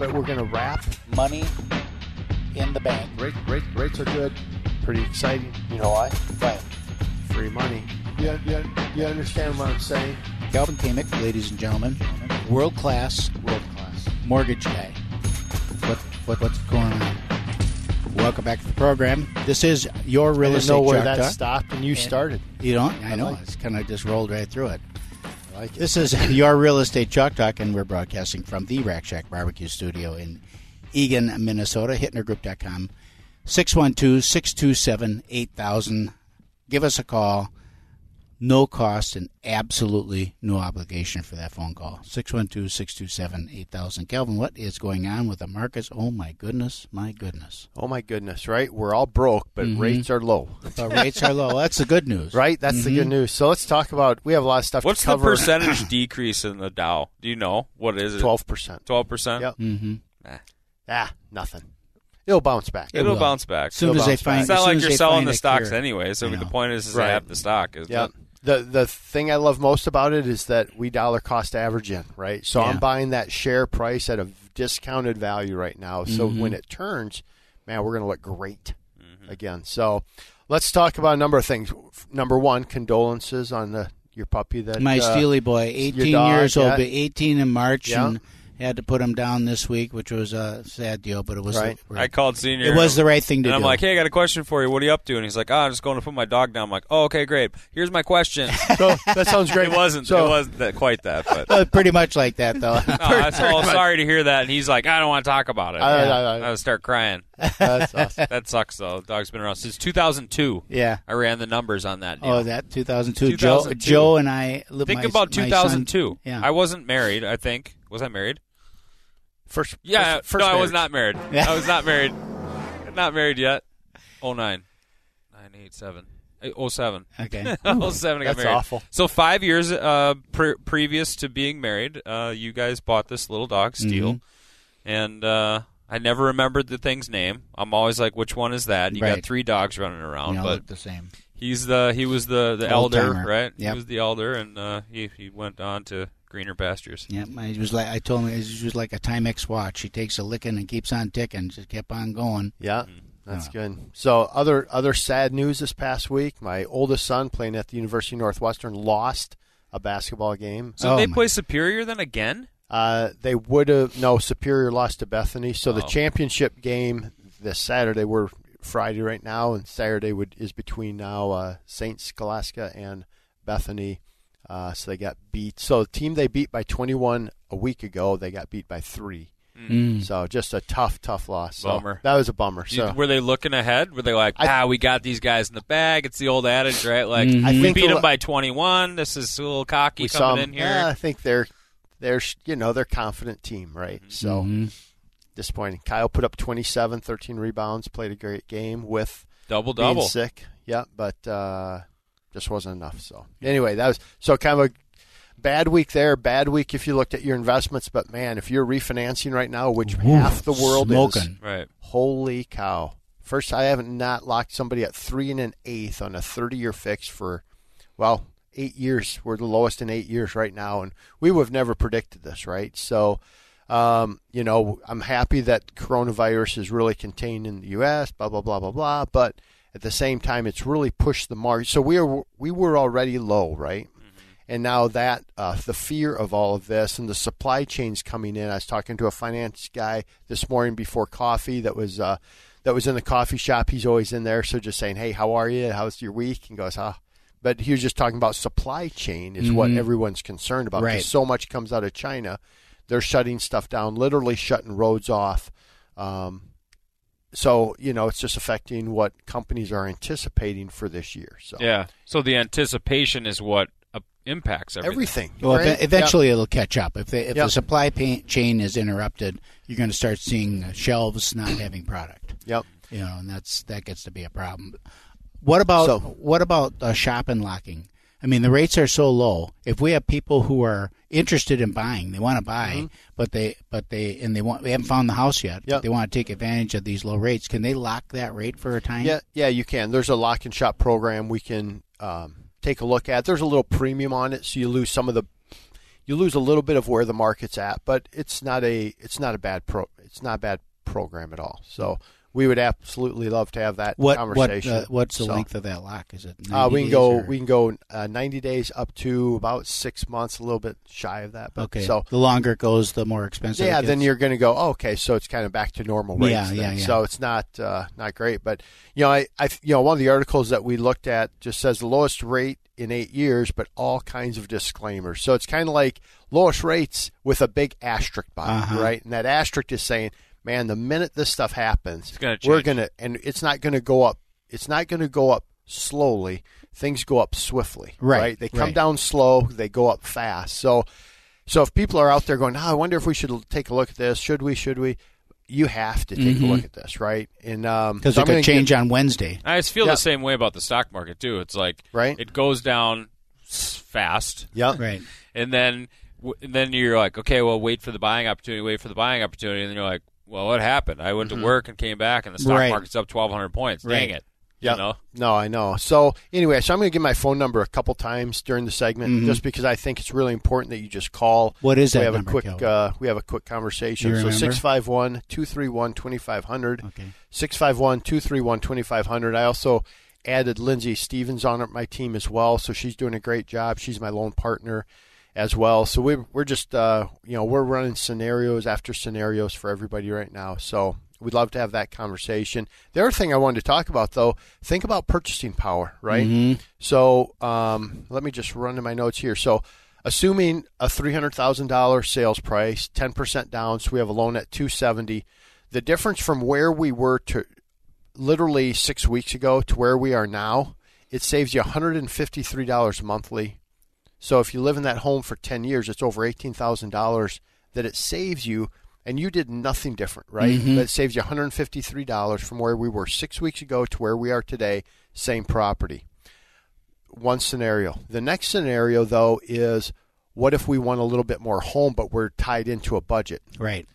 But we're going to wrap Money in the bank. Rate, rate, rates are good. Pretty exciting. You know why? Right. Free money. You, you, you understand what I'm saying? Calvin Kamick, ladies and gentlemen, world class World class. mortgage guy. What, what what's going on? Welcome back to the program. This is your real I didn't estate know where Chalk that Talk. stopped and you started. You don't? I I know. like it's kind of just rolled right through it. Like it. This is your real estate chalk talk, and we're broadcasting from the Rack Shack Barbecue Studio in Eagan, Minnesota. HittnerGroup.com. 612 627 8000. Give us a call. No cost and absolutely no obligation for that phone call. 612 627 8000. Kelvin, what is going on with the markets? Oh, my goodness. My goodness. Oh my goodness, right? We're all broke, but Mhm. rates are low. The rates are low. That's the good news. Right? That's the good news. So let's talk about. We have a lot of stuff What's to the percentage decrease in the Dow? Do you know what is it? Twelve percent. Twelve percent. Yep. Mm-hmm. Ah, nothing. It'll bounce back. It'll will. bounce back. Soon It'll as they find, It's as not soon like as you're selling the stocks cure. anyway. So I the point is, is Right. they have the stock, isn't Yep. it? The the thing I love most about it is that we dollar cost average in, right? So Yeah. I'm buying that share price at a discounted value right now. So Mhm. when it turns, man, we're going to look great Mm-hmm. again. So let's talk about a number of things. Number one, condolences on the your puppy that My uh, Steely boy, 18 years old, but 18 in March, Yeah. and had to put him down this week, which was a sad deal, but it was Right. the, I called senior. it was the right thing to do. I'm like, hey, I got a question for you. What are you up to? And he's like, oh, I'm just going to put my dog down. I'm like, oh, okay, great. Here's my question. So that sounds great. it wasn't. So, it wasn't that, quite that, but. Uh, pretty much like that, though. No, that's all. Sorry to hear that. And he's like, I don't want to talk about it. I- I- I- I would start crying. That's awesome. That sucks though. Dog's been around since 2002. yeah. I ran the numbers on that. Deal. Oh, that 2002. Joe, 2002. Joe and I. think my- about 2002. son- yeah. I wasn't married. I think was I married? First, Yeah, first, first no, I was not married. I was not married. not married yet. Oh nine, nine eight seven, eight, oh seven. Okay. oh seven. I got That's married. awful. So five years uh, pre- previous to being married, uh, you guys bought this little dog, Steel, Mhm. and uh, I never remembered the thing's name. I'm always like, which one is that? You Right. got three dogs running around, They all but look the same. he's the he was the the Old elder, timer. right? Yep. He was the elder, and uh, he he went on to greener pastures. Yeah, it was like I told him it was like a Timex watch. He takes a licking and keeps on ticking. Just kept on going. Yeah, Mm-hmm. that's Yeah. good. So other other sad news this past week. My oldest son playing at the University of Northwestern lost a basketball game. So Oh, they my- play Superior then again? Uh, they would have no Superior lost to Bethany. So the Oh. championship game this Saturday. We're Friday right now, and Saturday would is between now uh, Saint Scholastica and Bethany. Uh, so they got beat. So the team they beat by 21 a week ago, they got beat by three. Mm. So just a tough, tough loss. So Bummer. That was a bummer. You- So were they looking ahead? Were they like, I- ah, we got these guys in the bag? It's the old adage, right? Like, Mhm. I we think beat the them by 21. This is a little cocky coming saw in here. Yeah, I think they're they're you know they're confident team, right? So Mhm. disappointing. Kyle put up 27, 13 rebounds, played a great game with double double sick. Yeah, but uh, just wasn't enough. So anyway, that was so kind of a bad week there. Bad week if you looked at your investments, but man, if you're refinancing right now, which half the world is. Right. holy cow! First, I haven't not locked somebody at three and an eighth on a 30-year fix for well eight years. We're the lowest in eight years right now, and we would have never predicted this, right? So. Um, you know, I'm happy that coronavirus is really contained in the U.S. Blah blah blah blah blah. But at the same time, it's really pushed the market. So we are we were already low, right? And now that uh, the fear of all of this and the supply chains coming in. I was talking to a finance guy this morning before coffee that was uh, that was in the coffee shop. He's always in there, so just saying, "Hey, how are you? How's your week?" And goes, "Ah." But he was just talking about supply chain is what Mhm. everyone's concerned about Right. because so much comes out of China. They're shutting stuff down, literally shutting roads off. Um, so you know, it's just affecting what companies are anticipating for this year. So Yeah. So the anticipation is what uh, impacts everything. everything. Well, right? ev- eventually it'll catch up. If they, if Yep. the supply pa- chain is interrupted, you're going to start seeing uh, shelves not having product. Yep. You know, and that's that gets to be a problem. What about So- what about uh, shop and locking? I mean, the rates are so low. If we have people who are interested in buying, they want to buy, but they but they and they want they haven't found the house yet. Mm-hmm. Yep. They want to take advantage of these low rates. Can they lock that rate for a time? Yeah, yeah, you can. There's a lock and shop program we can um, take a look at. There's a little premium on it, so you lose some of the, you lose a little bit of where the market's at, but it's not a it's not a bad pro it's not a bad program at all. So we would absolutely love to have that What what conversation. uh, what's the So, length of that lock? Is it? Uh, we can go or- we can go uh, 90 days up to about six months, a little bit shy of that. But Okay. So the longer it goes, the more expensive. yeah, then you're going to go. Oh, okay, so it's kind of back to normal rates. Yeah, then. yeah, yeah. So it's not uh, not great, but you know, I, I, you know, one of the articles that we looked at just says the lowest rate in eight years, but all kinds of disclaimers. So it's kind of like lowest rates with a big asterisk by it, Uh-huh. right? And that asterisk is saying, man, the minute this stuff happens, gonna we're going to, and it's not going to go up. It's not going to go up slowly. Things go up swiftly, Right, They come right. down slow, they go up fast. So. So if people are out there going, oh, I wonder if we should take a look at this. Should we? Should we? You have to take a look at this, right? And um, because so it I'm could gonna change get- on Wednesday. I just feel Yeah. the same way about the stock market too. It's like Right. it goes down fast, Yep. Right. and then and then you're like, okay, well, wait for the buying opportunity, wait for the buying opportunity, and then you're like, well, what happened? I went to work and came back, and the stock Right. market's up 1,200 points. Right. Dang it! Yep. You know, No, I know. So anyway, so I'm going to give my phone number a couple times during the segment, just because I think it's really important that you just call. What is we that have number, a quick uh, we have a quick conversation. So remember? 651 231 2500. Okay. 651 231 2500. I also added Lindsay Stevens on my team as well, so she's doing a great job. She's my loan partner as well. So we're, we're just, uh, you know, we're running scenarios after scenarios for everybody right now. So we'd love to have that conversation. The other thing I wanted to talk about, though, think about purchasing power, right? So um, let me just run to my notes here. So assuming a $300,000 sales price, 10% down, so we have a loan at 270 the difference from where we were to literally six weeks ago to where we are now, it saves you $153 monthly. So if you live in that home for 10 years, it's over $18,000 that it saves you, and you did nothing different, right? Mm-hmm. But it saves you $153 from where we were six weeks ago to where we are today, same property. One scenario. The next scenario, though, is what if we want a little bit more home, but we're tied into a budget? Right.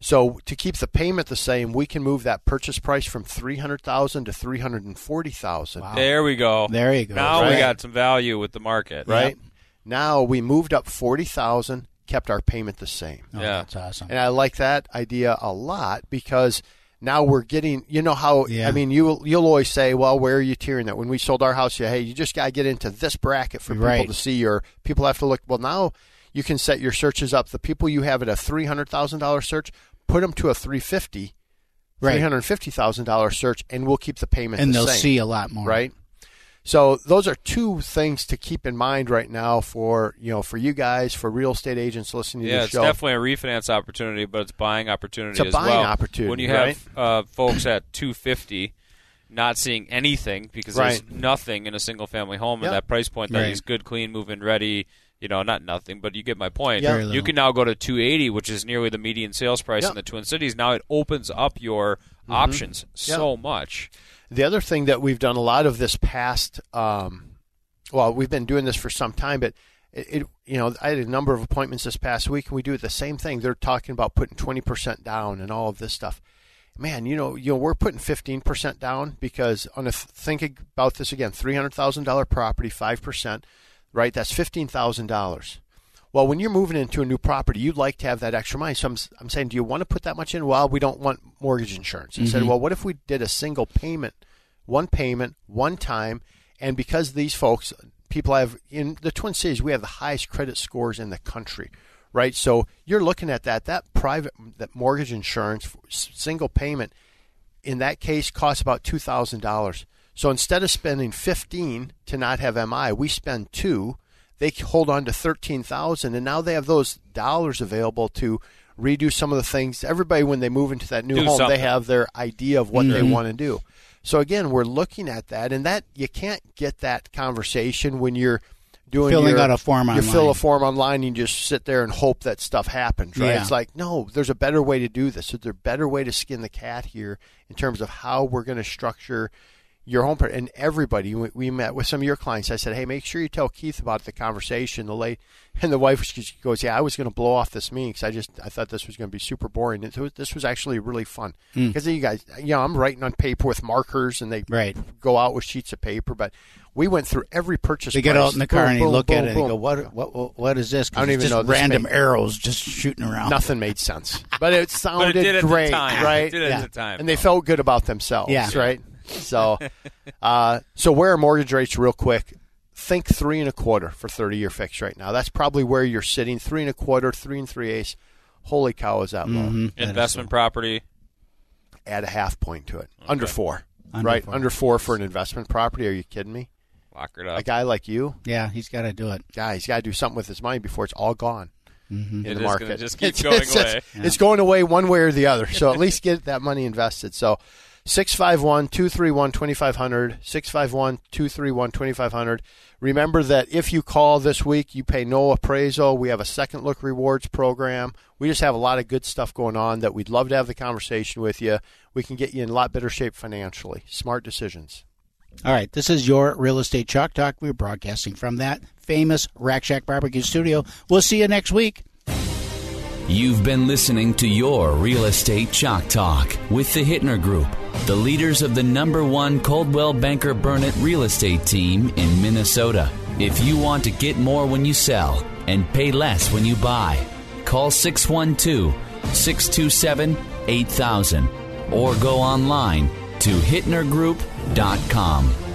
So to keep the payment the same, we can move that purchase price from three hundred thousand to three hundred and forty thousand. there we go. There you go. Now we got some value with the market, Right now, we moved up forty thousand, kept our payment the same, Oh, Yeah. That's awesome. and I like that idea a lot because now we're getting. You know how? Yeah. I mean, you you'll always say, "Well, where are you tiering that?" When we sold our house, yeah, hey, you just got to get into this bracket for people Right. to see, or people have to look. Well, now you can set your searches up. The people you have at a three hundred thousand dollar search, put them to a three fifty. Right. three hundred fifty thousand dollar search, and we'll keep the payment and the they'll same, see a lot more. right? So those are two things to keep in mind right now for you know for you guys for real estate agents listening to Yeah, the it's definitely a refinance opportunity, but it's buying opportunity It's a as buying well. opportunity, When you right? have uh, folks at 250 not seeing anything because there's nothing in a single family home Yeah. at that price point that Right. is good, clean, move-in ready, you know, not nothing, but you get my point. Yeah. You can now go to 280, which is nearly the median sales price Yeah. in the Twin Cities. Now it opens up your Mm-hmm. options so much. The other thing that we've done a lot of this past, um, well, we've been doing this for some time, but it, it, you know, I had a number of appointments this past week, and we do the same thing. They're talking about putting twenty percent down and all of this stuff. Man, you know, you know, we're putting fifteen percent down because on a think about this again, three hundred thousand dollar property, five percent, right? That's fifteen thousand dollars. Well, when you're moving into a new property, you'd like to have that extra money. So I'm, I'm saying, do you want to put that much in? Well, we don't want mortgage insurance. I said, mm-hmm. well, what if we did a single payment, one payment, one time, and because these folks, people have in the Twin Cities, we have the highest credit scores in the country, right? So you're looking at that. That private, that mortgage insurance, single payment, in that case costs about two thousand dollars. So instead of spending fifteen to not have MI, we spend two. They hold on to thirteen thousand, and now they have those dollars available to redo some of the things. Everybody, when they move into that new Do home, something. they have their idea of what they mm-hmm. want to do. So again, we're looking at that, and that you can't get that conversation when you're doing Filling your- out a form online. You fill a form online, and you just sit there and hope that stuff happens. Right? Yeah. It's like no, there's a better way to do this. Is there a better way to skin the cat here in terms of how we're going to structure your home part? And everybody, we, we met with some of your clients. I said, hey, make sure you tell Keith about the conversation. The late and the wife she goes, yeah, I was going to blow off this meeting because I just I thought this was going to be super boring. It was, this was actually really fun Hmm. because you guys, you know, I'm writing on paper with markers and they Right. go out with sheets of paper, but we went through every purchase. They get out in the car Boom, and you look boom, at it and boom. you go, what, what, what, what is this? 'Cause I don't it's even just know this random thing. arrows just shooting around. Nothing made sense, but it sounded did at the great, time. right? It did at the time. and they felt good about themselves, Yeah. right? So, uh, so where are mortgage rates? Real quick, think three and a quarter for thirty-year fix right now. That's probably where you're sitting. Three and a quarter, three and three eighths. Holy cow, is that low? Mm-hmm. investment property. Add a half point to it, under four, Under right? four. Under four for an investment property. Are you kidding me? Lock it up. A guy like you, Yeah, he's got to do it. guy, he's got to do something with his money before it's all gone in It the is market. just keep It's- going it's, away. It's, it's going away one way or the other. So at least get that money invested. So 651 231 2500, 651 231 2500. Remember that if you call this week, you pay no appraisal. We have a second look rewards program. We just have a lot of good stuff going on that we'd love to have the conversation with you. We can get you in a lot better shape financially. Smart decisions. All right, this is your Real Estate Chalk Talk. We're broadcasting from that famous Rack Shack Barbecue studio. We'll see you next week. You've been listening to your Real Estate Chalk Talk with the Hittner Group, the leaders of the number one Coldwell Banker Burnett real estate team in Minnesota. If you want to get more when you sell and pay less when you buy, call 612 627 8000 or go online to hittnergroup.com.